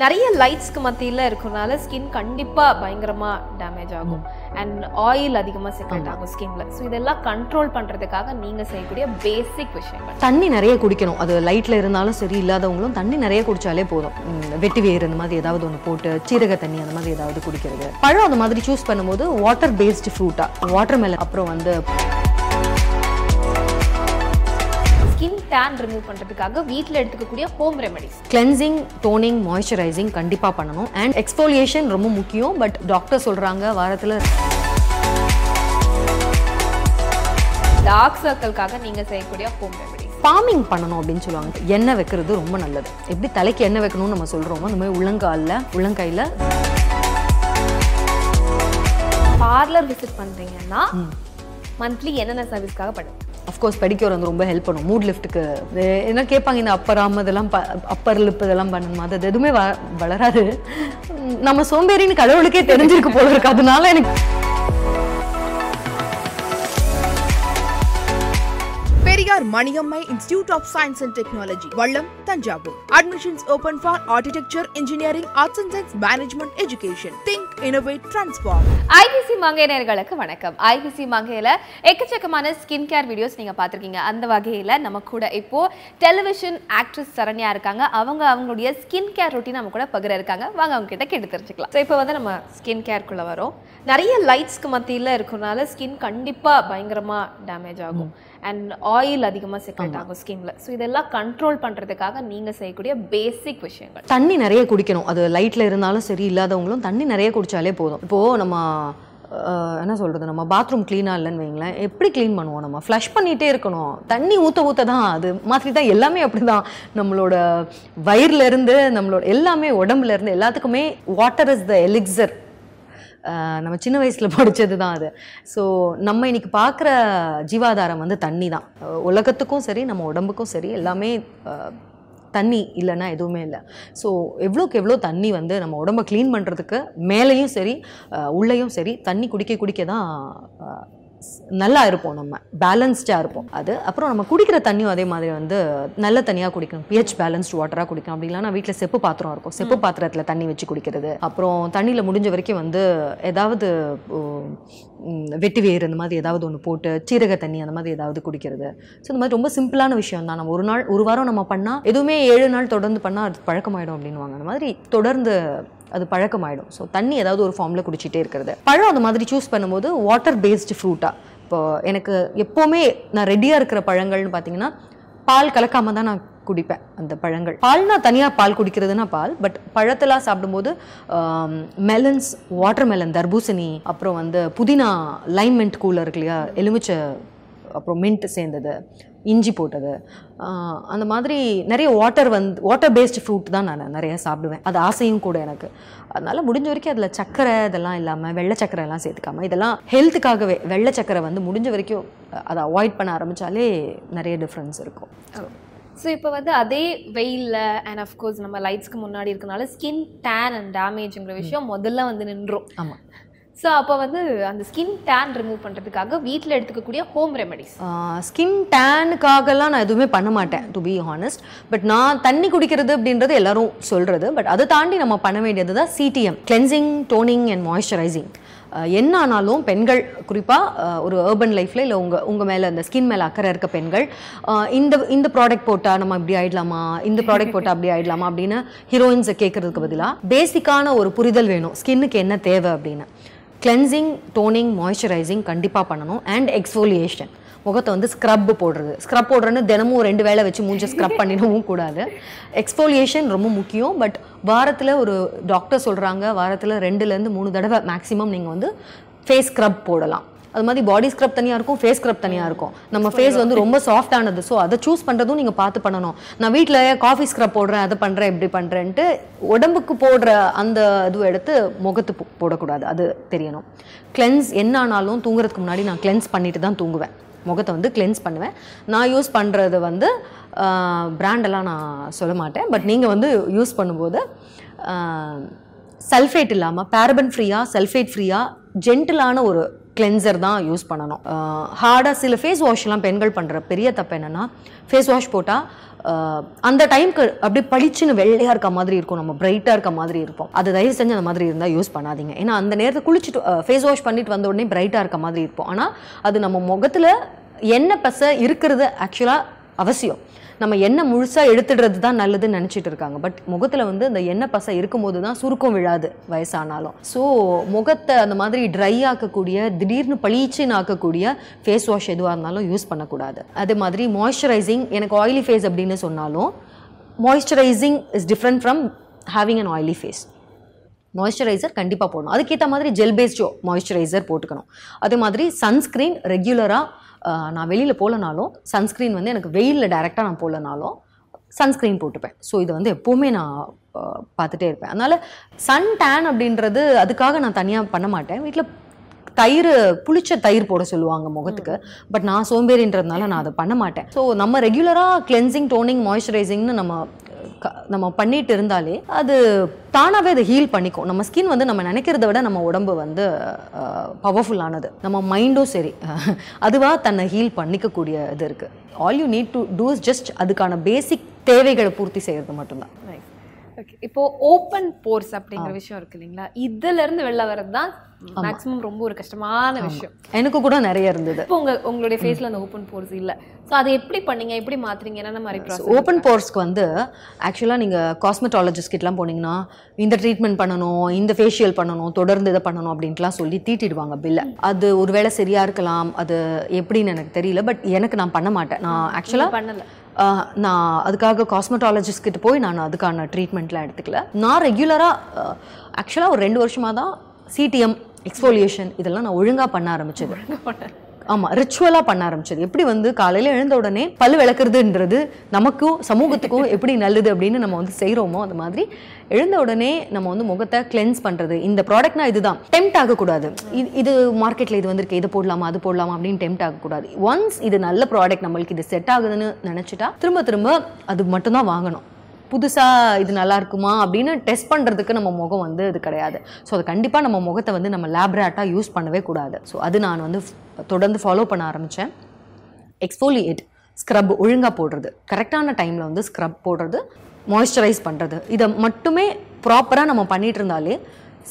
நிறைய லைட்ஸ்க்கு மத்தியில் இருக்கறனால ஸ்கின் கண்டிப்பாக பயங்கரமாக டேமேஜ் ஆகும். அண்ட் ஆயில் அதிகமாக செக்ரெட் ஆகும் ஸ்கின்ல ஸோ இதெல்லாம் கண்ட்ரோல் பண்ணுறதுக்காக நீங்கள் செய்யக்கூடிய பேசிக் விஷயங்கள். தண்ணி நிறைய குடிக்கணும். அது லைட்ல இருந்தாலும் சரி இல்லாதவங்களும் தண்ணி நிறைய குடிச்சாலே போதும். வெட்டி வேர் இந்த மாதிரி ஏதாவது ஒன்று போட்டு சீரக தண்ணி அந்த மாதிரி ஏதாவது குடிக்கிறது. பழம் அந்த மாதிரி சூஸ் பண்ணும்போது வாட்டர் பேஸ்டு ஃப்ரூட்டா வாட்டர் மெலன் அப்புறம் வந்து டேன் ரிமூவ் பண்ணுறதுக்காக வீட்டில் எடுத்துக்கக்கூடிய home remedies cleansing toning moisturising கண்டிப்பாக பண்ணணும். அண்ட் எக்ஸ்போலியேஷன் ரொம்ப முக்கியம். பட் டாக்டர் சொல்கிறாங்க வாரத்தில் டார்க் சர்க்கிள்காக நீங்கள் செய்யக்கூடிய ஹோம் ரெமெடிஸ் ஃபார்மிங் பண்ணணும் அப்படின்னு சொல்லுவாங்க. எண்ணெய் வைக்கிறது ரொம்ப நல்லது. எப்படி தலைக்கு எண்ணெய் வைக்கணும்னு நம்ம சொல்கிறோமோ அந்த மாதிரி உள்ளங்காலில் உள்ளங்கையில். பார்லர் விசிட் பண்ணுறீங்கன்னா மந்த்லி என்னென்ன சர்வீஸ்க்காக பண்ணுங்க அஃப்கோர்ஸ் பெடிக்யூர் வந்து ரொம்ப ஹெல்ப் பண்ணும். மூட் லிஃப்ட்டுக்கு என்ன கேட்பாங்க இந்த அப்பர் ஆம் இதெல்லாம் அப்பர் லிப் இதெல்லாம் பண்ணணுமா அது எதுவுமே வ வளராது. நம்ம சோம்பேறின்னு கடவுளுக்கே தெரிஞ்சிருக்கு போல இருக்கு. அதனால எனக்கு Maniammai institute of science and technology Vallam Thanjavur admissions open for architecture engineering arts and science management education think innovate transform IBC மங்கையர்களுக்கு வணக்கம். ஐபிசி மங்கையில எக்கச்சக்கமான ஸ்கின் கேர் வீடியோஸ் நீங்க பார்த்திருக்கீங்க. அந்த வகையில நம்ம கூட இப்போ டெலிவிஷன் ஆக்ட்ரஸ் சரண்யா இருக்காங்க. அவங்க அவங்களுடைய ஸ்கின் கேர் ரொட்டீன் நம்ம கூட பகிர இருக்காங்க. வாங்க அவங்க கிட்ட கேட்டு தெரிஞ்சுக்கலாம். ஸோ இப்போ வந்து நம்ம ஸ்கின் கேர்க்குள்ள வரோம். நிறைய லைட்ஸ்க்கு மத்தியில் இருக்கறனால ஸ்கின் கண்டிப்பா பயங்கரமா டேமேஜ் ஆகும். அண்ட் ஆயில் அதிகமாக செக்ரெட் ஆகும் ஸ்கின்ல ஸோ இதெல்லாம் கண்ட்ரோல் பண்றதுக்காக நீங்க செய்யக்கூடிய பேசிக் விஷயங்கள். தண்ணி நிறைய குடிக்கணும். அது லைட்ல இருந்தாலும் சரி இல்லாதவங்களும் தண்ணி நிறைய குடிச்சாலே போதும். இப்போ நம்ம என்ன சொல்றது? நம்ம பாத்ரூம் க்ளீனாக இல்லைன்னு வைங்களேன். எப்படி க்ளீன் பண்ணுவோம் நம்ம? ஃப்ளஷ் பண்ணிட்டே இருக்கணும். தண்ணி ஊற்ற ஊற்ற தான் அது. மாதிரி தான். எல்லாமே அப்படிதான். நம்மளோட வயிறுல இருந்து நம்மளோட எல்லாமே உடம்புல இருந்து எல்லாத்துக்குமே வாட்டர் இஸ் த எலிக்சர் நம்ம சின்ன வயசில் படித்தது தான் அது. ஸோ நம்ம இன்னைக்கு பார்க்குற ஜீவாதாரம் வந்து தண்ணி தான் உலகத்துக்கும் சரி நம்ம உடம்புக்கும் சரி எல்லாமே தண்ணி இல்லைன்னா எதுவுமே இல்லை. ஸோ எவ்வளோக்கு எவ்வளோ தண்ணி வந்து நம்ம உடம்ப க்ளீன் பண்ணுறதுக்கு மேலேயும் சரி உள்ளேயும் சரி தண்ணி குடிக்க குடிக்க தான் நல்லா இருப்போம் நம்ம. பேலன்ஸ்டாக இருப்போம். அது அப்புறம் நம்ம குடிக்கிற தண்ணியும் அதே மாதிரி வந்து நல்ல தண்ணியாக குடிக்கணும். பிஹெச் பேலன்ஸ்டு வாட்டராக குடிக்கணும் அப்படி இல்லைன்னா வீட்டில் செப்பு பாத்திரம் இருக்கும். செப்பு பாத்திரத்தில் தண்ணி வச்சு குடிக்கிறது. அப்புறம் தண்ணியில் முடிஞ்ச வரைக்கும் வந்து ஏதாவது வெட்டி வேர் இந்த மாதிரி ஏதாவது ஒன்று போட்டு சீரக தண்ணி அந்த மாதிரி ஏதாவது குடிக்கிறது. ஸோ இந்த மாதிரி ரொம்ப சிம்பிளான விஷயம் தான். நம்ம ஒரு நாள் ஒரு வாரம் நம்ம பண்ணால் எதுவுமே ஏழு நாள் தொடர்ந்து பண்ணால் அது பழக்கமாயிடும் அப்படின்னுவாங்க. அந்த மாதிரி தொடர்ந்து அது பழக்கமாயிடும். ஸோ தண்ணி ஏதாவது ஒரு ஃபார்மில் குடிச்சிட்டே இருக்கிறது. பழம் அந்த மாதிரி சூஸ் பண்ணும்போது வாட்டர் பேஸ்டு ஃப்ரூட்டாக இப்போ எனக்கு எப்போவுமே நான் ரெடியாக இருக்கிற பழங்கள்னு பார்த்தீங்கன்னா பால் கலக்காமல் தான் நான் குடிப்பேன் அந்த பழங்கள். பால்னா தனியாக பால் குடிக்கிறதுனா பால் பட் பழத்தெல்லாம் சாப்பிடும்போது மெலன்ஸ் வாட்டர் மெலன் தர்பூசணி அப்புறம் வந்து புதினா லைன்மெண்ட் கூலர் இருக்கு இல்லையா எலுமிச்சை அப்புறம் மின்ட் சேர்ந்தது இஞ்சி போட்டது. அந்த மாதிரி நிறைய வாட்டர் வந்து வாட்டர் பேஸ்டு ஃப்ரூட் தான் நான் நிறைய சாப்பிடுவேன். அது ஆசையும் கூட எனக்கு. அதனால முடிஞ்ச வரைக்கும் அதில் சக்கரை இதெல்லாம் இல்லாமல் வெள்ளை சக்கரை எல்லாம் சேர்த்துக்காம இதெல்லாம் ஹெல்த்துக்காகவே வெள்ளை சக்கரை வந்து முடிஞ்ச வரைக்கும் அதை அவாய்ட் பண்ண ஆரம்பித்தாலே நிறைய டிஃப்ரென்ஸ் இருக்கும். ஸோ இப்போ வந்து அதே வெயிலில் அண்ட் அஃப்கோர்ஸ் நம்ம லைட்ஸ்க்கு முன்னாடி இருக்கனால ஸ்கின் டேன் அண்ட் டேமேஜ்ங்கிற விஷயம் முதல்ல வந்து நின்றோம். ஆமாம் ஸோ அப்போ வந்து அந்த ஸ்கின் டேன் ரிமூவ் பண்ணுறதுக்காக வீட்டில் எடுத்துக்கக்கூடிய ஹோம் ரெமெடிஸ் ஸ்கின் டேனுக்காகலாம் நான் எதுவுமே பண்ண மாட்டேன் டு பி ஹானஸ்ட் பட் நான் தண்ணி குடிக்கிறது அப்படின்றது எல்லாரும் சொல்கிறது பட் அதை தாண்டி நம்ம பண்ண வேண்டியது தான் CTM cleansing toning and moisturising என்ன ஆனாலும் பெண்கள் குறிப்பாக ஒரு அர்பன் லைஃப்பில் இல்லை உங்கள் உங்கள் மேலே அந்த ஸ்கின் மேலே அக்கறை இருக்க பெண்கள் இந்த இந்த ப்ராடக்ட் போட்டால் நம்ம இப்படி ஆயிடலாமா? இந்த ப்ராடக்ட் போட்டால் அப்படி ஆகிடலாமா அப்படின்னு ஹீரோயின்ஸை கேட்குறதுக்கு பதிலாக பேசிக்கான ஒரு புரிதல் வேணும். ஸ்கின்னுக்கு என்ன தேவை அப்படின்னு. கிளென்சிங் டோனிங் மாய்ஸ்சரைசிங் கண்டிப்பாக பண்ணணும். அண்ட் எக்ஸ்ஃபோலியேஷன் முகத்தை வந்து ஸ்க்ரப் போடுறது. ஸ்க்ரப் போடுறேன்னு தினமும் ரெண்டு வேளை வச்சு மூஞ்சி ஸ்க்ரப் பண்ணிடவும் கூடாது. எக்ஸ்ஃபோலியேஷன் ரொம்ப முக்கியம். பட் வாரத்தில் ஒரு டாக்டர் சொல்கிறாங்க வாரத்தில் ரெண்டுலேருந்து மூணு தடவை மேக்ஸிமம் நீங்கள் வந்து ஃபேஸ் ஸ்க்ரப் போடலாம். அது மாதிரி பாடி ஸ்க்ரப் தனியாக இருக்கும் ஃபேஸ் ஸ்க்ரப் தனியாக இருக்கும். நம்ம ஃபேஸ் வந்து ரொம்ப சாஃப்டானது ஸோ அதை சூஸ் பண்ணுறதும் நீங்கள் பார்த்து பண்ணணும். நான் வீட்டில் காஃபி ஸ்க்ரப் போடுறேன் அதை பண்ணுறேன் இப்படி பண்ணுறேன்ட்டு உடம்புக்கு போடுற அந்த இது எடுத்து முகத்து போடக்கூடாது. அது தெரியணும். கிளென்ஸ் என்ன ஆனாலும் தூங்குறதுக்கு முன்னாடி நான் கிளென்ஸ் பண்ணிட்டு தான் தூங்குவேன். முகத்தை வந்து கிளென்ஸ் பண்ணுவேன். நான் யூஸ் பண்ணுறது வந்து பிராண்டெல்லாம் நான் சொல்ல மாட்டேன். பட் நீங்கள் வந்து யூஸ் பண்ணும்போது சல்ஃபேட் இல்லாமல் பேரபன் ஃப்ரீயாக சல்ஃபேட் ஃப்ரீயாக ஜென்டிலான ஒரு கிளென்சர் தான் யூஸ் பண்ணணும். ஹார்டாக சில ஃபேஸ் வாஷ்லாம் பெண்கள் பண்ணுற பெரிய தப்பு என்னென்னா ஃபேஸ் வாஷ் போட்டால் அந்த டைம்க்கு அப்படியே பளிச்சுன்னு வெள்ளையாக இருக்க மாதிரி இருக்கும். நம்ம பிரைட்டாக இருக்க மாதிரி இருப்போம். அது தயவு செஞ்சு அந்த மாதிரி இருந்தால் யூஸ் பண்ணாதீங்க. ஏன்னா அந்த நேரத்தில் குளிச்சுட்டு ஃபேஸ் வாஷ் பண்ணிட்டு வந்த உடனே பிரைட்டாக இருக்க மாதிரி இருப்போம். ஆனால் அது நம்ம முகத்தில் எண்ணெய் பசை இருக்கிறது ஆக்சுவலாக அவசியம். நம்ம எண்ணெய் முழுசாக எடுத்துடுறது தான் நல்லதுன்னு நினச்சிட்டு இருக்காங்க. பட் முகத்தில் வந்து அந்த எண்ணெய் பசை இருக்கும்போது தான் சுருக்கம் விழாது வயசானாலும். ஸோ முகத்தை அந்த மாதிரி ட்ரை ஆக்கக்கூடிய திடீர்னு பளீச்சின்னு ஆக்கக்கூடிய ஃபேஸ் வாஷ் எதுவாக இருந்தாலும் யூஸ் பண்ணக்கூடாது. அதே மாதிரி மாய்ஸ்சரைசிங் எனக்கு ஆயிலி ஃபேஸ் அப்படின்னு சொன்னாலும் moisturising is different from having an oily face moisturiser கண்டிப்பாக போடணும். அதுக்கேற்ற மாதிரி ஜெல் பேஸ்டோ மாய்ஸ்சரைசர் போட்டுக்கணும். அதே மாதிரி சன்ஸ்க்ரீன் ரெகுலராக நான் வெளியில் போகலனாலும் சன்ஸ்க்ரீன் வந்து எனக்கு வெயிலில் டைரெக்டாக நான் போகலனாலும் சன்ஸ்க்ரீன் போட்டுப்பேன். ஸோ இதை வந்து எப்போவுமே நான் பார்த்துட்டே இருப்பேன். அதனால் சன் டேன் அப்படின்றது அதுக்காக நான் தனியாக பண்ண மாட்டேன். வீட்டில் தயிர் புளிச்ச தயிர் போட சொல்லுவாங்க முகத்துக்கு. பட் நான் சோம்பேறின்றதுனால நான் அதை பண்ண மாட்டேன். ஸோ நம்ம ரெகுலராக கிளென்சிங் டோனிங் மாய்ஸ்சரைசிங்னு நம்ம நம்ம பண்ணிட்டு இருந்தாலே அது தானாகவே அதை ஹீல் பண்ணிக்கும். நம்ம ஸ்கின் வந்து நம்ம நினைக்கிறத விட நம்ம உடம்பு வந்து பவர்ஃபுல்லானது நம்ம மைண்டும் சரி. அதுவாக தன்னை ஹீல் பண்ணிக்கக்கூடிய இது இருக்குது all you need to do just அதுக்கான பேசிக் தேவைகளை பூர்த்தி செய்கிறது மட்டும்தான். ஓகே இப்போ ஓப்பன் போர்ஸ் அப்படிங்கிற விஷயம் இருக்கு இல்லைங்களா? இதுல இருந்து வெளில வர்றது தான் மேக்ஸிமம் ரொம்ப ஒரு கஷ்டமான விஷயம். எனக்கு கூட நிறைய இருந்தது. இப்போ உங்க உங்களுடைய ஃபேஸ்ல அந்த ஓப்பன் போர்ஸ் இல்ல. சோ அதை எப்படி பண்ணீங்க? எப்படி மாத்துறீங்க? என்னென்ன மாதிரி ஓப்பன் போர்ஸ்க்கு வந்து ஆக்சுவலாக நீங்கள் காஸ்மெட்டாலஜிஸ்ட் கிட்டலாம் போனீங்கன்னா இந்த ட்ரீட்மெண்ட் பண்ணணும் இந்த ஃபேஷியல் பண்ணணும் தொடர்ந்து இதை பண்ணணும் அப்படின்ட்டுலாம் சொல்லி தீட்டிடுவாங்க பில்லை அது ஒருவேளை சரியா இருக்கலாம். அது எப்படின்னு எனக்கு தெரியல. பட் எனக்கு நான் பண்ண மாட்டேன். நான் ஆக்சுவலாக பண்ணல. நான் அதுக்காக காஸ்மெட்டாலஜிஸ்ட் கிட்ட போய் நான் அதுக்கான ட்ரீட்மெண்ட்லாம் எடுத்துக்கல. நான் ரெகுலராக ஆக்சுவலாக ஒரு ரெண்டு வருஷமாக தான் சிடிஎம் எக்ஸ்போலியேஷன் இதெல்லாம் நான் ஒழுங்காக பண்ண ஆரம்பிச்சது. ஆமாம் ரிச்சுவலாக பண்ண ஆரம்பிச்சது. எப்படி வந்து காலையில் எழுந்த உடனே பல் விளக்குறதுன்றது நமக்கும் சமூகத்துக்கும் எப்படி நல்லது அப்படின்னு நம்ம வந்து செய்கிறோமோ அந்த மாதிரி எழுந்த உடனே நம்ம வந்து முகத்தை கிளென்ஸ் பண்ணுறது இந்த ப்ராடக்ட்னா இதுதான். டெம்ட் ஆகக்கூடாது. இது இது மார்க்கெட்டில் இது வந்திருக்கு இது போடலாமா அது போடலாமா அப்படின்னு டெம்ட் ஆகக்கூடாது. ஒன்ஸ் இது நல்ல ப்ராடக்ட் நம்மளுக்கு இது செட் ஆகுதுன்னு நினச்சிட்டா திரும்ப திரும்ப அது மட்டும்தான் வாங்கணும். புதுசாக இது நல்லா இருக்குமா அப்படின்னு டெஸ்ட் பண்ணுறதுக்கு நம்ம முகம் வந்து இது கிடையாது. ஸோ அது கண்டிப்பாக நம்ம முகத்தை வந்து நம்ம லேப்ரேட்டாக யூஸ் பண்ணவே கூடாது. ஸோ அது நான் வந்து தொடர்ந்து ஃபாலோ பண்ண ஆரம்பித்தேன் எக்ஸ்ஃபோலியேட் ஸ்க்ரப் ஒழுங்காக போடுறது. கரெக்டான டைமில் வந்து ஸ்க்ரப் போடுறது மாய்ஸ்சரைஸ் பண்ணுறது இதை மட்டுமே ப்ராப்பராக நம்ம பண்ணிட்டு இருந்தாலே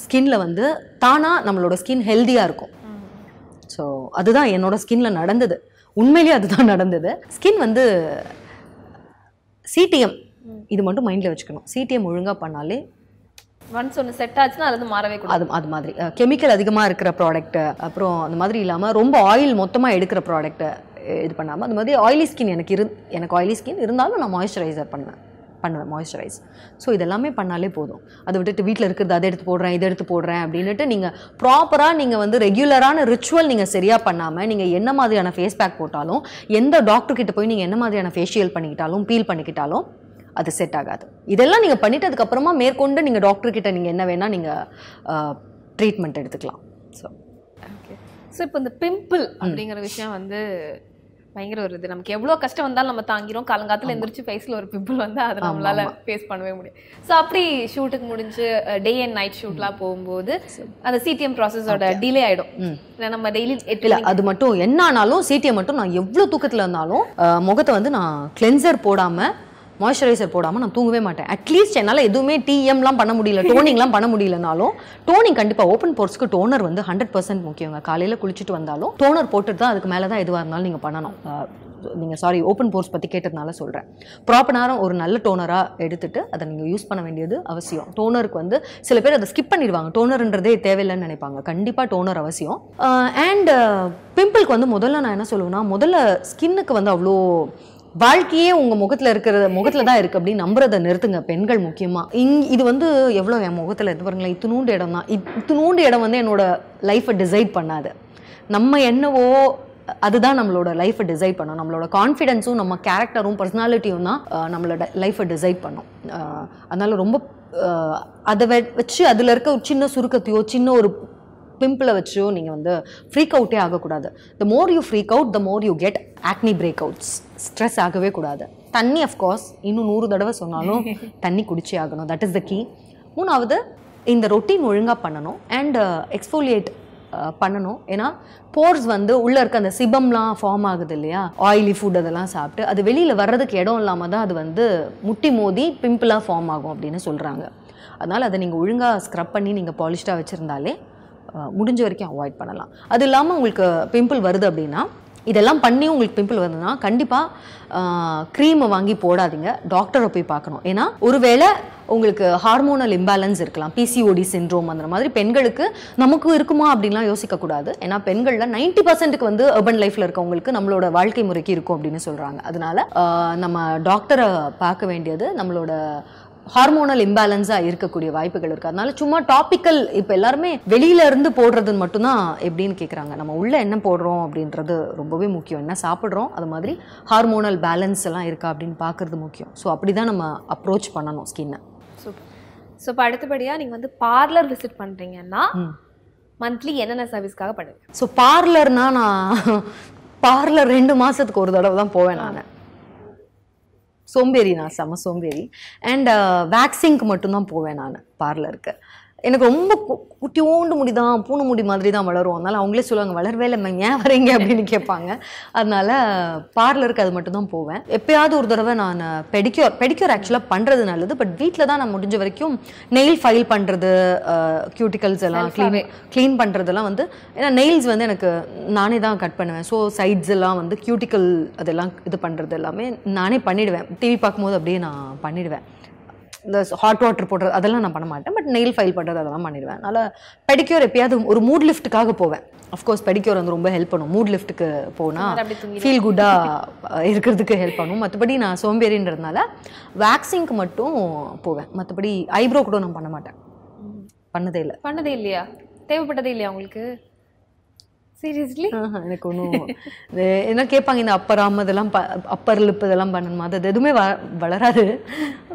ஸ்கின்ல வந்து தானாக நம்மளோட ஸ்கின் ஹெல்த்தியாக இருக்கும். ஸோ அதுதான் என்னோட ஸ்கின்ல நடந்தது. உண்மையிலேயே அதுதான் நடந்தது. ஸ்கின் வந்து சிடிஎம் இது மட்டும் மைண்டில் வச்சுக்கணும். சிடிஎம் ஒழுங்காக பண்ணாலே ஒன்ஸ் ஒன்று செட் ஆச்சுன்னா அது வந்து மாறவே கூடாது. அது அது மாதிரி. கெமிக்கல் அதிகமாக இருக்கிற ப்ராடக்ட் அப்புறம் அந்த மாதிரி இல்லாமல் ரொம்ப ஆயில் மொத்தமாக எடுக்கிற ப்ராடக்ட்டை இது பண்ணாமல் அந்த மாதிரி ஆயிலி ஸ்கின் எனக்கு இரு எனக்கு ஆயிலி ஸ்கின் இருந்தாலும் நான் மாய்ஸ்சரைசர் பண்ணேன் பண்ணுவேன் மாய்ஸ்சரைஸ் ஸோ இதெல்லாமே பண்ணாலே போதும். அதை விட்டுட்டு வீட்டில் இருக்கிறது அதை எடுத்து போடுறேன் இதை எடுத்து போடுறேன் அப்படின்னுட்டு நீங்கள் ப்ராப்பராக நீங்கள் வந்து ரெகுலரான ரிச்சுவல் நீங்கள் சரியாக பண்ணாமல் நீங்கள் என்ன மாதிரியான ஃபேஸ் பேக் போட்டாலும் எந்த டாக்டர் கிட்ட போய் நீங்கள் என்ன மாதிரியான ஃபேஷியல் பண்ணிக்கிட்டாலும் பீல் பண்ணிக்கிட்டாலும் அது செட் ஆகாது. இதெல்லாம் நீங்கள் பண்ணிட்டதுக்கு அப்புறமா மேற்கொண்டு நீங்கள் டாக்டர் கிட்ட நீங்கள் என்ன வேணால் நீங்கள் ட்ரீட்மெண்ட் எடுத்துக்கலாம். ஸோ ஓகே ஸோ இப்போ இந்த பிம்பிள் அப்படிங்கிற விஷயம் வந்து பயங்கர ஒரு இது. நமக்கு எவ்வளோ கஷ்டம் வந்தாலும் நம்ம தாங்கிறோம் காலங்காலத்தில் எந்திரிச்சு ஃபேஸில் ஒரு பிம்பிள் வந்து அதை நம்மளால ஃபேஸ் பண்ணவே முடியும் ஸோ அப்படி ஷூட்டுக்கு முடிஞ்சு டே அண்ட் நைட் ஷூட்லாம் போகும்போது அந்த சிடிஎம் ப்ராசஸோட டிலே இல்லை நம்ம டெய்லி எட்டு இல்லை அது மட்டும் என்ன ஆனாலும் சிடிஎம் மட்டும் நான் எவ்வளோ தூக்கத்தில் இருந்தாலும் முகத்தை வந்து நான் கிளென்சர் போடாமல் மாய்ஸ்சரைசர் போடாமல் நான் தூங்கவே மாட்டேன். அட்லீஸ்ட் என்னால் எதுவுமே டிஎம்லாம் பண்ண முடியல டோனிங்லாம் பண்ண முடியலனாலும் டோனிங் கண்டிப்பாக ஓப்பன் போர்ஸ்க்கு டோனர் வந்து ஹண்ட்ரட் பர்சன்ட் முக்கியங்க காலையில் குளிச்சுட்டு வந்தாலும் டோனர் போட்டுட்டு தான் அதுக்கு மேலே தான் எதுவாக இருந்தாலும் நீங்கள் பண்ணணும். நீங்கள் சாரி ஓப்பன் போர்ஸ் பற்றி கேட்டதுனால சொல்கிறேன் ப்ராப்பர் நேரம் ஒரு நல்ல டோனராக எடுத்துட்டு அதை நீங்கள் யூஸ் பண்ண வேண்டியது அவசியம். டோனருக்கு வந்து சில பேர் அதை ஸ்கிப் பண்ணிடுவாங்க. டோனர்ன்றதே தேவையில்லைன்னு நினைப்பாங்க. கண்டிப்பாக டோனர் அவசியம். அண்ட் பிம்பிளுக்கு வந்து முதல்ல நான் என்ன சொல்லுவேன்னா முதல்ல ஸ்கின்னுக்கு வந்து அவ்வளோ வாழ்க்கையே உங்க முகத்துல இருக்கிற முகத்துல தான் இருக்கு அப்படின்னு நம்புறதை நிறுத்துங்க பெண்கள் முக்கியமா. இங் இது வந்து எவ்வளோ என் முகத்துல இது பாருங்களேன் இத்தினூண்டு இடம் தான். இத்தினூண்டு இடம் வந்து என்னோட லைஃப்பை டிசைட் பண்ணாது. நம்ம என்னவோ அதுதான் நம்மளோட லைஃப்பை டிசைட் பண்ணும். நம்மளோட கான்ஃபிடென்ஸும் நம்ம கேரக்டரும் பர்சனாலிட்டியும் தான் நம்மளோட லைஃப்பை டிசைட் பண்ணும். அதனால் அதனால ரொம்ப அதை வச்சு அதில் இருக்க ஒரு சின்ன சுருக்கத்தையோ சின்ன ஒரு பிம்பிளை வச்சோ நீங்கள் வந்து ஃப்ரீக் அவுட்டே ஆகக்கூடாது. The more you freak out the more you get acne breakouts stress ஆகவே கூடாது. தண்ணி அஃப்கோர்ஸ் இன்னும் நூறு தடவை சொன்னாலும் தண்ணி குடிச்சே ஆகணும். தட் இஸ் த கீ மூணாவது இந்த ரொட்டீன் ஒழுங்காக பண்ணணும் அண்ட் எக்ஸ்ஃபோலியேட் அஹ், பண்ணணும். ஏன்னா போர்ஸ் வந்து உள்ளே இருக்க அந்த சிபம்லாம் ஃபார்ம் ஆகுது இல்லையா? ஆயிலி ஃபுட் அதெல்லாம் சாப்பிட்டு அது வெளியில் வர்றதுக்கு இடம் இல்லாமல் தான் அது வந்து முட்டி மோதி பிம்பிளாக ஃபார்ம் ஆகும் அப்படின்னு சொல்கிறாங்க அதனால் அதை நீங்கள் ஒழுங்காக ஸ்க்ரப் பண்ணி நீங்கள் பாலிஷ்டாக வச்சுருந்தாலே முடிஞ்ச வரைக்கும் அவாய்ட் பண்ணலாம். அது இல்லாமல் உங்களுக்கு பிம்பிள் வருது அப்படின்னா இதெல்லாம் பண்ணி உங்களுக்கு பிம்பிள் வருதுன்னா கண்டிப்பாக க்ரீமை வாங்கி போடாதீங்க. டாக்டரை போய் பார்க்கணும். ஏன்னா ஒருவேளை உங்களுக்கு ஹார்மோனல் இம்பேலன்ஸ் இருக்கலாம். பிசிஓடி சின்ரோம் அந்த மாதிரி பெண்களுக்கு நமக்கு இருக்குமா அப்படின்லாம் யோசிக்கக்கூடாது. ஏன்னா பெண்களில் நைன்டி பர்சன்ட்டுக்கு வந்து அர்பன் லைஃப்பில் இருக்கவங்களுக்கு நம்மளோட வாழ்க்கை முறைக்கு இருக்கும் அப்படின்னு சொல்கிறாங்க அதனால நம்ம டாக்டரை பார்க்க வேண்டியது நம்மளோட ஹார்மோனல் இம்பேலன்ஸாக இருக்கக்கூடிய வாய்ப்புகள் இருக்குது அதனால சும்மா டாபிக்கல் இப்போ எல்லாருமே வெளியில இருந்து போடுறது மட்டும்தான் எப்படின்னு கேட்குறாங்க நம்ம உள்ள என்ன போடுறோம் அப்படின்றது ரொம்பவே முக்கியம். என்ன சாப்பிட்றோம் அது மாதிரி ஹார்மோனல் பேலன்ஸ் எல்லாம் இருக்கா அப்படின்னு பார்க்கறது முக்கியம். ஸோ அப்படி தான் நம்ம அப்ரோச் பண்ணணும் ஸ்கின்னை சூப்பர். ஸோ இப்போ அடுத்தபடியாக நீங்கள் வந்து பார்லர் விசிட் பண்ணுறீங்கன்னா. மந்த்லி என்னென்ன சர்வீஸ்க்காக பண்ணுவீங்க? ஸோ பார்லர்னா நான் பார்லர் ரெண்டு மாதத்துக்கு ஒரு தடவை தான் போவேன் நான். சோம்பேறி நான் செம சோம்பேறி. அண்ட் வேக்சிங்க்கு uh, மட்டும்தான் போவேன் நான் பார்லருக்கு எனக்கு ரொம்ப குட்டியோண்டு முடி தான் பூனை முடி மாதிரி தான் வளரும். அதனால அவங்களே சொல்லுவாங்க வளரவே இல்லை ஏன் வரீங்க? அப்படின்னு கேட்பாங்க. அதனால பார்லருக்கு அது மட்டும் தான் போவேன். எப்பயாவது ஒரு தடவை நான் பெடிக்யூர் பெடிக்யூர் ஆக்சுவலாக பண்ணுறது நல்லது பட் வீட்டில் தான் நான் முடிஞ்ச வரைக்கும் நெயில் ஃபைல் பண்ணுறது கியூட்டிகல்ஸ் எல்லாம் க்ளீன் க்ளீன் பண்ணுறதெல்லாம் வந்து ஏன்னா நெயில்ஸ் வந்து எனக்கு நானே தான் கட் பண்ணுவேன். ஸோ சைட்ஸ் எல்லாம் வந்து கியூட்டிக்கல் அதெல்லாம் இது பண்ணுறது எல்லாமே நானே பண்ணிடுவேன். டிவி பார்க்கும்போது அப்படியே நான் பண்ணிடுவேன். இந்த ஹாட் வாட்டர் போடுறது அதெல்லாம் நான் பண்ண மாட்டேன். பட் நெயில் ஃபைல் பண்ணுறது அதெல்லாம் பண்ணிடுவேன். அதனால் பெடிக்யூர் எப்பயாவது ஒரு மூட் லிஃப்ட்டுக்காக போவேன். அஃப்கோர்ஸ் பெடிக்யூர் வந்து ரொம்ப ஹெல்ப் பண்ணும். மூட் லிஃப்ட்டுக்கு போனால் ஃபீல் குட்டாக இருக்கிறதுக்கு ஹெல்ப் பண்ணும். மற்றபடி நான் சோம்பேறின்றதுனால வேக்சிங்க்கு மட்டும் போவேன். மற்றபடி ஐப்ரோ கூட நான் பண்ண மாட்டேன். பண்ணதே இல்லை. பண்ணதே இல்லையா? தேவைப்பட்டதே இல்லையா உங்களுக்கு? சீரியஸ்லி எனக்கு ஒன்றும் என்ன கேட்பாங்க இந்த அப்பராம் இதெல்லாம் ப அப்பர் லிப் இதெல்லாம் பண்ணணுமா? அது எதுவுமே வ வளராது.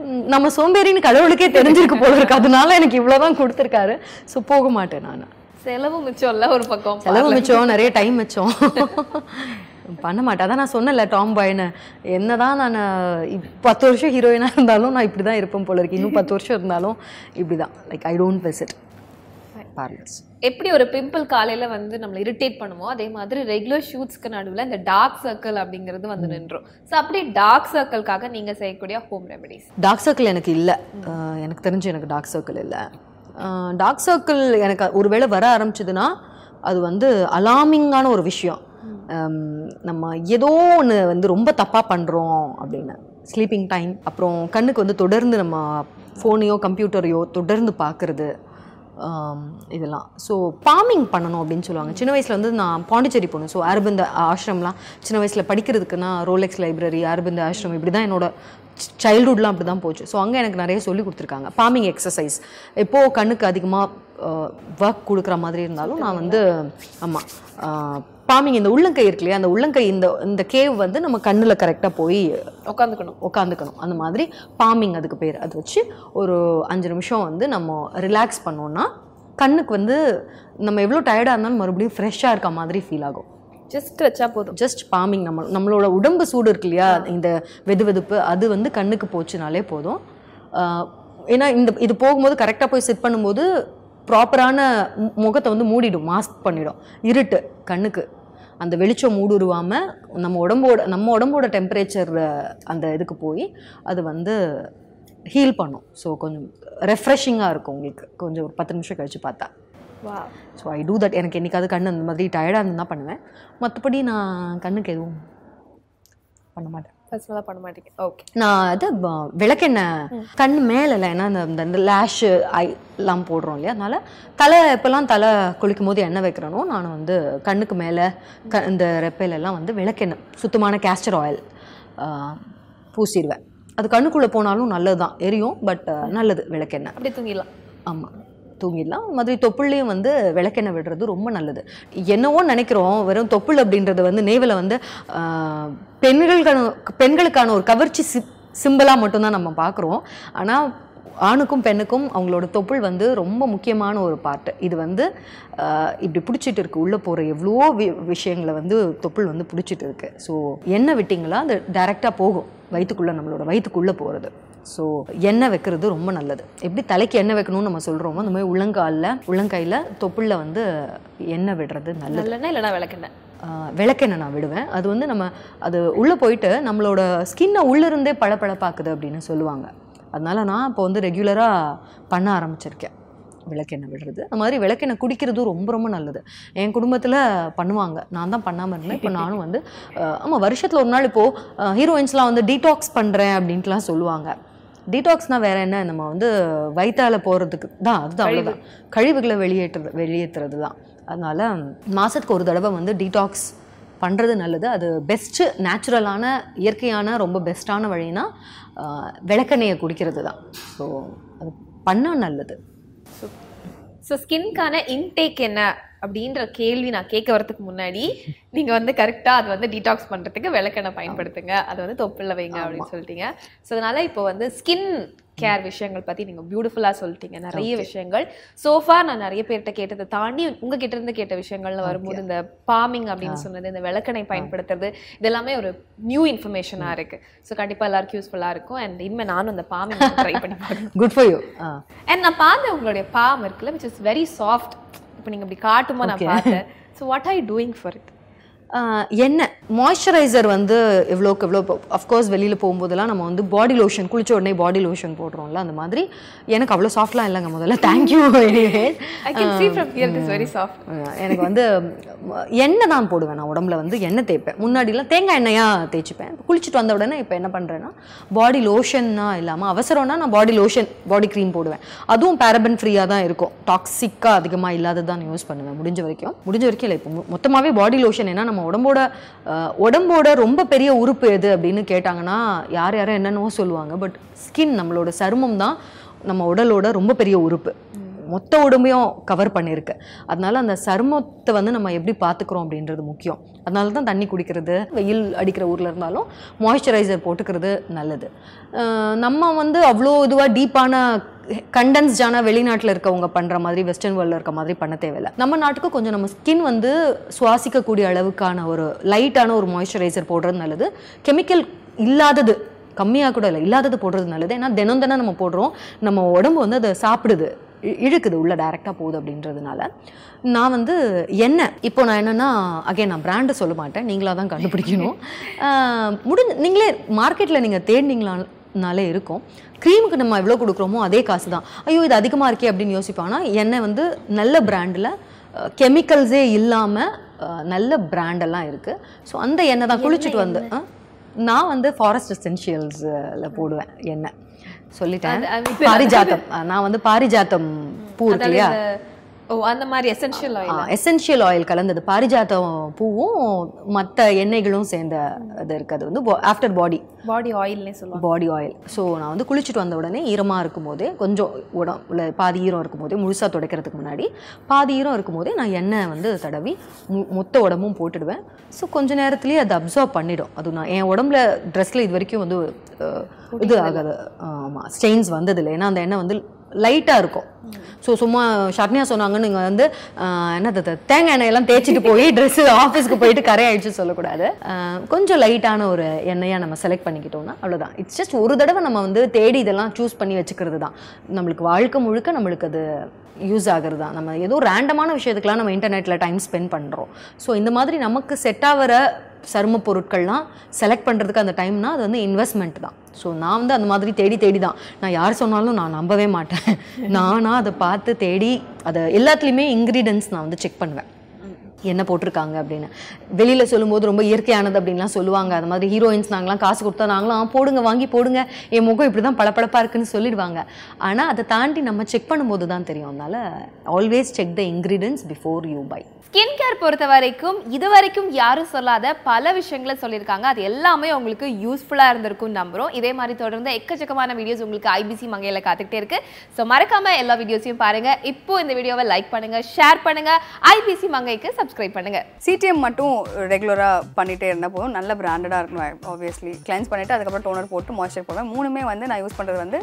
நம்ம சோம்பேறின்னு கடவுளுக்கே தெரிஞ்சிருக்கு போல இருக்கு. அதனால எனக்கு இவ்வளோதான் கொடுத்துருக்காரு. ஸோ போக மாட்டேன் நான். செலவு மிச்சம் இல்ல ஒரு பக்கம். செலவு மிச்சம் நிறைய டைம் மிச்சம். பண்ண மாட்டேன். அதான் நான் சொன்னேன்ல டாம் பாய்னு என்னதான் நான் இப்- பத்து வருஷம் ஹீரோயினாக இருந்தாலும் நான் இப்படி தான் இருப்பேன் போல இருக்கு. இன்னும் பத்து வருஷம் இருந்தாலும் இப்படி தான் like I don't visit parlours எப்படி ஒரு பிம்பிள் காலையில வந்து நம்மளை இரிட்டேட் பண்ணுமோ அதே மாதிரி ரெகுலர் ஷூட்ஸ்க்கு நடுவுல இந்த டார்க் சர்க்கிள் அப்படிங்கிறது வந்து நின்றோம். ஸோ அப்படி டார்க் சர்க்கிள்காக நீங்க செய்யக்கூடிய ஹோம் ரெமெடிஸ் டார்க் சர்க்கிள் எனக்கு இல்லை. எனக்கு தெரிஞ்சு எனக்கு டார்க் சர்க்கிள் இல்லை. டார்க் சர்க்கிள் எனக்கு ஒருவேளை வர ஆரம்பிச்சதுன்னா அது வந்து அலாமிங்கான ஒரு விஷயம். நம்ம ஏதோ ஒன்று வந்து ரொம்ப தப்பாக பண்ணுறோம் அப்படின்னு. ஸ்லீப்பிங் டைம் அப்புறம் கண்ணுக்கு வந்து தொடர்ந்து நம்ம ஃபோனையோ கம்ப்யூட்டரையோ தொடர்ந்து பார்க்குறது. இதெல்லாம். ஸோ பாமிங் பண்ணணும் அப்படின்னு சொல்லுவாங்க. சின்ன வயசில் வந்து நான் பாண்டிச்சேரி போகணும் ஸோ அரபிந்த ஆஷ்ரம்லாம் சின்ன வயசில் படிக்கிறதுக்குன்னா ரோலெக்ஸ் லைப்ரரி அரபிந்த ஆஷ்ரம் இப்படி தான் என்னோட சைல்டுஹுட்லாம் அப்படி தான் போச்சு. ஸோ அங்கே எனக்கு நிறைய சொல்லி கொடுத்துருக்காங்க. பாமிங் எக்ஸசைஸ் எப்போது கண்ணுக்கு அதிகமாக ஒர்க் கொடுக்குற மாதிரி இருந்தாலும் நான் வந்து ஆமாம் பாமிங் இந்த உள்ளங்கை இருக்கு இல்லையா? அந்த உள்ளங்கை இந்த இந்த கேவ் வந்து நம்ம கண்ணில் கரெக்டாக போய் உட்காந்துக்கணும் உட்காந்துக்கணும் அந்த மாதிரி பாமிங் அதுக்கு பேர். அது வச்சு ஒரு அஞ்சு நிமிஷம் வந்து நம்ம ரிலாக்ஸ் பண்ணோம்னா கண்ணுக்கு வந்து நம்ம எவ்வளோ டயர்டாக இருந்தாலும் மறுபடியும் ஃப்ரெஷ்ஷாக இருக்க மாதிரி ஃபீல் ஆகும். ஜஸ்ட் வச்சா போதும். ஜஸ்ட் பாமிங் நம்ம நம்மளோட உடம்பு சூடு இருக்கு இல்லையா? இந்த வெது வெதுப்பு அது வந்து கண்ணுக்கு போச்சுனாலே போதும். ஏன்னா இந்த இது போகும்போது கரெக்டாக போய் செட் பண்ணும்போது ப்ராப்பரான முகத்தை வந்து மூடிடும் மாஸ்க் பண்ணிடும். இருட்டு கண்ணுக்கு. அந்த வெளிச்சம் மூடுருவாமல் நம்ம உடம்போட நம்ம உடம்போட டெம்பரேச்சர் அந்த இதுக்கு போய் அது வந்து ஹீல் பண்ணும். ஸோ கொஞ்சம் ரெஃப்ரெஷிங்காக இருக்கும் உங்களுக்கு. கொஞ்சம் ஒரு பத்து நிமிஷம் கழிச்சு பார்த்தா. வா ஸோ ஐ டூ தட் எனக்கு என்னைக்காவது கண் அந்த மாதிரி டயர்டாக இருந்தால் பண்ணுவேன். மற்றபடி நான் கண்ணுக்கு எதுவும் பண்ண மாட்டேன். பர்சனலாக பண்ண மாட்டீங்க. ஓகே நான் அது விளக்கெண்ணெய் கண் மேலே ஏன்னா இந்த இந்த லேஷு ஐ எல்லாம் போடுறோம் இல்லையா? அதனால தலை எப்போல்லாம் தலை குளிக்கும் போது எண்ணெய் வைக்கிறனோ நான் வந்து கண்ணுக்கு மேலே க இந்த ரெப்பையில எல்லாம் வந்து விளக்கெண்ணெய் சுத்தமான கேஸ்டர் ஆயில் பூசிடுவேன். அது கண்ணுக்குள்ளே போனாலும் நல்லது தான் எரியும் பட் நல்லது விளக்கெண்ணெய். அப்படியே தூங்கிடலாம். ஆமாம் தூங்கிடலாம். அது மாதிரி தொப்புள்ளையும் வந்து விளக்கெண்ணெய் விடுறது ரொம்ப நல்லது. என்னவோ நினைக்கிறோம் வெறும் தொப்புள் அப்படின்றது வந்து நேவில் வந்து பெண்களுக்கான பெண்களுக்கான ஒரு கவர்ச்சி சி சிம்பிளாக மட்டும்தான் நம்ம பார்க்குறோம் ஆனால் ஆணுக்கும் பெண்ணுக்கும் அவங்களோட தொப்புள் வந்து ரொம்ப முக்கியமான ஒரு பார்ட்டு இது வந்து இப்படி பிடிச்சிட்டு இருக்கு. உள்ளே போகிற எவ்வளவோ வி விஷயங்களை வந்து தொப்புள் வந்து பிடிச்சிட்டு இருக்கு. ஸோ என்ன விட்டிங்களா அது டைரெக்டாக போகும். வயிற்றுக்குள்ளே நம்மளோட வயிற்றுக்குள்ளே போகிறது ஸோ எண்ணெய் வைக்கிறது ரொம்ப நல்லது. எப்படி தலைக்கு எண்ணெய் வைக்கணும்னு நம்ம சொல்கிறோமோ அந்த மாதிரி உள்ளங்காலில் உள்ளங்கையில் தொப்புளில் வந்து எண்ணெய் விடுறது நல்லது. இல்லைன்னா விளக்கெண்ணெய். ஆஹ் விளக்கெண்ணெய் நான் விடுவேன். அது வந்து நம்ம அது உள்ளே போயிட்டு நம்மளோட ஸ்கின்னை உள்ளிருந்தே பளபளப்பாக்குது அப்படின்னு சொல்லுவாங்க. அதனால நான் இப்போ வந்து ரெகுலராக பண்ண ஆரம்பிச்சிருக்கேன். விளக்கெண்ணெய் விடுறது. அந்த மாதிரி விளக்கெண்ணெய் குடிக்கிறதும் ரொம்ப ரொம்ப நல்லது. என் குடும்பத்தில் பண்ணுவாங்க. நான் தான் பண்ணாமல் இருந்தேன். இப்போ நானும் வந்து ஆமாம் வருஷத்தில் ஒரு நாள் இப்போது ஹீரோயின்ஸ்லாம் வந்து டீடாக்ஸ் பண்ணுறேன் அப்படின்ட்டுலாம் சொல்லுவாங்க. டீடாக்ஸ்னால் வேற என்ன? நம்ம வந்து வயிற்றால போகிறதுக்கு தான் அதுதான் அவ்வளோதான் கழிவுகளை வெளியேற்றுறது வெளியேற்றுறது தான் அதனால மாதத்துக்கு ஒரு தடவை வந்து டீடாக்ஸ் பண்ணுறது நல்லது. அது பெஸ்ட்டு நேச்சுரலான இயற்கையான ரொம்ப பெஸ்ட்டான வழினா விளக்கெண்ணெயை குடிக்கிறது தான் ஸோ அது பண்ணால் நல்லது. ஸோ ஸ்கின்கான இன்டேக் என்ன? அப்படின்ற கேள்வி நான் கேட்க வரதுக்கு முன்னாடி நீங்க வந்து கரெக்டா அது வந்து டீடாக்ஸ் பண்றதுக்கு விளக்கெண்ணெய் பயன்படுத்துங்க. அது வந்து தொப்பில் வைங்க அப்படின்னு சொல்லிட்டீங்க. ஸோ அதனால இப்போ வந்து ஸ்கின் கேர் விஷயங்கள் பத்தி நீங்க பியூட்டிஃபுல்லா சொல்லிட்டீங்க. நிறைய விஷயங்கள். சோஃபா நான் நிறைய பேர்கிட்ட கேட்டதை தாண்டி உங்ககிட்ட இருந்து கேட்ட விஷயங்கள்ல வரும்போது இந்த பாமிங் அப்படின்னு சொன்னது இந்த விளக்கெண்ணெய் பயன்படுத்துறது இதெல்லாமே ஒரு நியூ இன்ஃபர்மேஷனா இருக்கு. ஸோ கண்டிப்பா எல்லாருக்கும் யூஸ்ஃபுல்லா இருக்கும். அண்ட் இனிமே நானும் அந்த பாமிங் ட்ரை பண்ணி குட் ஃபார் யூ அண்ட் நான் பார்த்தேன் உங்களுடைய பாம் இருக்குல்ல விச் இஸ் வெரி சாஃப்ட் இப்போ நீங்க இப்படி காட்டும்போது நான் பார்த்தேன். So what are you doing for it எண்ணெய். மாய்ஸ்சரைசர் வந்து எவ்வளோக்கு எவ்வளோ அஃப்கோர்ஸ் வெளியில் போகும்போதெல்லாம் நம்ம வந்து பாடி லோஷன் குளிச்ச உடனே பாடி லோஷன் போடுறோம்ல அந்த மாதிரி. எனக்கு அவ்வளோ சாஃப்ட்லாம் இல்லைங்க முதல்ல. Thank you very soft. எனக்கு வந்து எண்ணெய் தான் போடுவேன் நான் உடம்புல வந்து எண்ணெய் தேய்ப்பேன். முன்னாடிலாம் தேங்காய் எண்ணெயாக தேய்ச்சிப்பேன். குளிச்சுட்டு வந்த உடனே இப்போ என்ன பண்ணுறேன்னா பாடி லோஷன்னா இல்லாமல் அவசரம்னா நான் பாடி லோஷன் பாடி க்ரீம் போடுவேன். அதுவும் பேரபன் ஃப்ரீயாக தான் இருக்கும். டாக்ஸிக்காக அதிகமாக இல்லாதது தான் யூஸ் பண்ணுவேன் முடிஞ்ச வரைக்கும். முடிஞ்ச வரைக்கும் இல்லை இப்போ மொத்தமாகவே பாடி லோஷன் ஏன்னா நம்ம உடம்போட உடம்போட ரொம்ப பெரிய உறுப்பு எது அப்படின்னு கேட்டாங்கன்னா யார் யாரும் என்னென்னவோ சொல்லுவாங்க. பட் ஸ்கின் நம்மளோட சருமம் தான் நம்ம உடலோட ரொம்ப பெரிய உறுப்பு. மொத்த உடம்பையும் கவர் பண்ணியிருக்கு அதனால அந்த சருமத்தை வந்து நம்ம எப்படி பார்த்துக்கிறோம் அப்படின்றது முக்கியம். அதனால தான் தண்ணி குடிக்கிறது வெயில் அடிக்கிற ஊரில் இருந்தாலும் மாய்ஸ்சரைசர் போட்டுக்கிறது நல்லது. நம்ம வந்து அவ்வளோ இதுவாக டீப்பான கண்டென்ஸ்டான வெளிநாட்டில் இருக்கவங்க பண்ணுற மாதிரி வெஸ்டர்ன் வேர்ல்டில் இருக்க மாதிரி பண்ண தேவையில்லை. நம்ம நாட்டுக்கு கொஞ்சம் நம்ம ஸ்கின் வந்து சுவாசிக்கக்கூடிய அளவுக்கான ஒரு லைட்டான ஒரு மாய்ஸ்சரைசர் போடுறது நல்லது. கெமிக்கல் இல்லாதது கம்மியாக கூட இல்லை இல்லாதது போடுறது நல்லது. ஏன்னா தினம் தினம் நம்ம போடுறோம் நம்ம உடம்பு வந்து அதை சாப்பிடுது. இழுக்குது உள்ள டைரெக்டாக போகுது அப்படின்றதுனால. நான் வந்து என்ன இப்போ நான் என்னென்னா அகைன் நான் பிராண்டு சொல்ல மாட்டேன் நீங்களாக தான் கண்டுபிடிக்கணும். முடிஞ்ச நீங்களே மார்க்கெட்டில் நீங்கள் தேடினீங்களானாலே இருக்கும். க்ரீமுக்கு நம்ம எவ்வளோ கொடுக்குறோமோ அதே காசு தான் ஐயோ இது அதிகமாக இருக்கே அப்படின்னு யோசிப்பானா. எண்ணெய் வந்து நல்ல பிராண்டில் கெமிக்கல்ஸே இல்லாமல் நல்ல பிராண்டெல்லாம் இருக்குது ஸோ அந்த எண்ணெய் தான் குளிச்சுட்டு வந்து? நான் வந்து ஃபாரஸ்ட் எசென்ஷியல்ஸில் போடுவேன். எண்ணெய் சொல்லிட்டேன். பாரிஜாத்தம். நான் வந்து பாரிஜாத்தம் பூ இருக்கு இல்லையா ஓ அந்த மாதிரி எசென்ஷியல் ஆயில் எசென்ஷியல் ஆயில் கலந்தது. பாரிஜாத்தம் பூவும் மற்ற எண்ணெய்களும் சேர்ந்த இது இருக்குது. அது வந்து ஆஃப்டர் பாடி பாடி ஆயில்னே சொல்லுவாங்க. பாடி ஆயில் ஸோ நான் வந்து குளிச்சுட்டு வந்த உடனே ஈரமாக இருக்கும்போதே கொஞ்சம் உடம்புல பாதி ஈரம் இருக்கும்போதே முழுசாக துடைக்கிறதுக்கு முன்னாடி பாதி ஈரம் இருக்கும்போதே நான் எண்ணெய் வந்து தடவி மொத்த உடம்பும் போட்டுடுவேன். ஸோ கொஞ்ச நேரத்துலேயே அது அப்சர்வ் பண்ணிடும். அது நான் என் உடம்புல ட்ரெஸ்ஸில் இது வரைக்கும் வந்து இது ஆகாது. ஆமாம் ஸ்டெயின்ஸ் வந்ததில்லை. ஏன்னா அந்த எண்ணெய் வந்து லைட்டாக இருக்கும். ஸோ சும்மா ஷர்னியா சொன்னாங்கன்னு நீங்கள் வந்து என்னது தேங்காய் எண்ணெயெல்லாம் தேய்ச்சிட்டு போய் ட்ரெஸ்ஸு ஆஃபீஸ்க்கு போயிட்டு கரையாயிடுச்சு சொல்லக்கூடாது. கொஞ்சம் லைட்டான ஒரு எண்ணெயாக நம்ம செலக்ட் பண்ணிக்கிட்டோம்னா அவ்வளோதான் இட்ஸ் ஜஸ்ட் ஒரு தடவை நம்ம வந்து தேடி இதெல்லாம் சூஸ் பண்ணி வச்சுக்கிறது தான். நம்மளுக்கு வாழ்க்கை முழுக்க நம்மளுக்கு அது யூஸ் ஆகுறது தான். நம்ம ஏதோ ரேண்டமான விஷயத்துக்கெலாம் நம்ம இன்டர்நெட்டில் டைம் ஸ்பெண்ட் பண்ணுறோம் ஸோ இந்த மாதிரி நமக்கு செட் ஆகிற சரும பொருட்கள்லாம் செலக்ட் பண்ணுறதுக்கு அந்த டைம்னா அது வந்து இன்வெஸ்ட்மெண்ட் தான். ஸோ நான் வந்து அந்த மாதிரி தேடி தேடி தான். நான் யார் சொன்னாலும் நான் நம்பவே மாட்டேன். நானாக அதை பார்த்து தேடி அதை எல்லாத்துலேயுமே இன்க்ரீடியன்ஸ் நான் வந்து செக் பண்ணுவேன். என்ன போட்டிருக்காங்க அப்படின்னு. வெளியில் சொல்லும்போது ரொம்ப இயற்கையானது அப்படின்லாம் சொல்லுவாங்க. அந்த மாதிரி ஹீரோயின்ஸ் நாங்களாம் காசு கொடுத்தா நாங்களாம் "ஆ, போடுங்க வாங்கி போடுங்க. என் முகம் இப்படி தான் பளபளப்பாக இருக்குன்னு சொல்லிடுவாங்க. ஆனால் அதை தாண்டி நம்ம செக் பண்ணும்போது தான் தெரியும். அதனால always check the ingredients before you buy skin care பொறுத்த வரைக்கும் இது வரைக்கும் யாரும் சொல்லாத பல விஷயங்களை சொல்லியிருக்காங்க. அது எல்லாமே உங்களுக்கு யூஸ்ஃபுல்லாக இருந்திருக்கும் நம்புகிறோம் இதே மாதிரி தொடர்ந்து எக்கச்சக்கமான வீடியோஸ் உங்களுக்கு ஐபிசி மங்கையில் காத்துக்கிட்டே இருக்கு. ஸோ மறக்காம எல்லா வீடியோஸையும் பாருங்க. இப்போ இந்த வீடியோவை லைக் பண்ணுங்க ஷேர் பண்ணுங்க. ஐபிசி மங்கைக்கு சப்ஸ்கிரைப் பண்ணுங்க. சிடிஎம் மட்டும் ரெகுலராக பண்ணிட்டே இருந்தால் போதும். நல்ல பிராண்டடாக இருக்கணும் ஆப்வியஸ்லி கிளென்ஸ் பண்ணிவிட்டு அதுக்கப்புறம் டோனர் போட்டு மாய்ஸ்சர் போடுவேன் மூணுமே வந்து நான் யூஸ் பண்ணுறது வந்து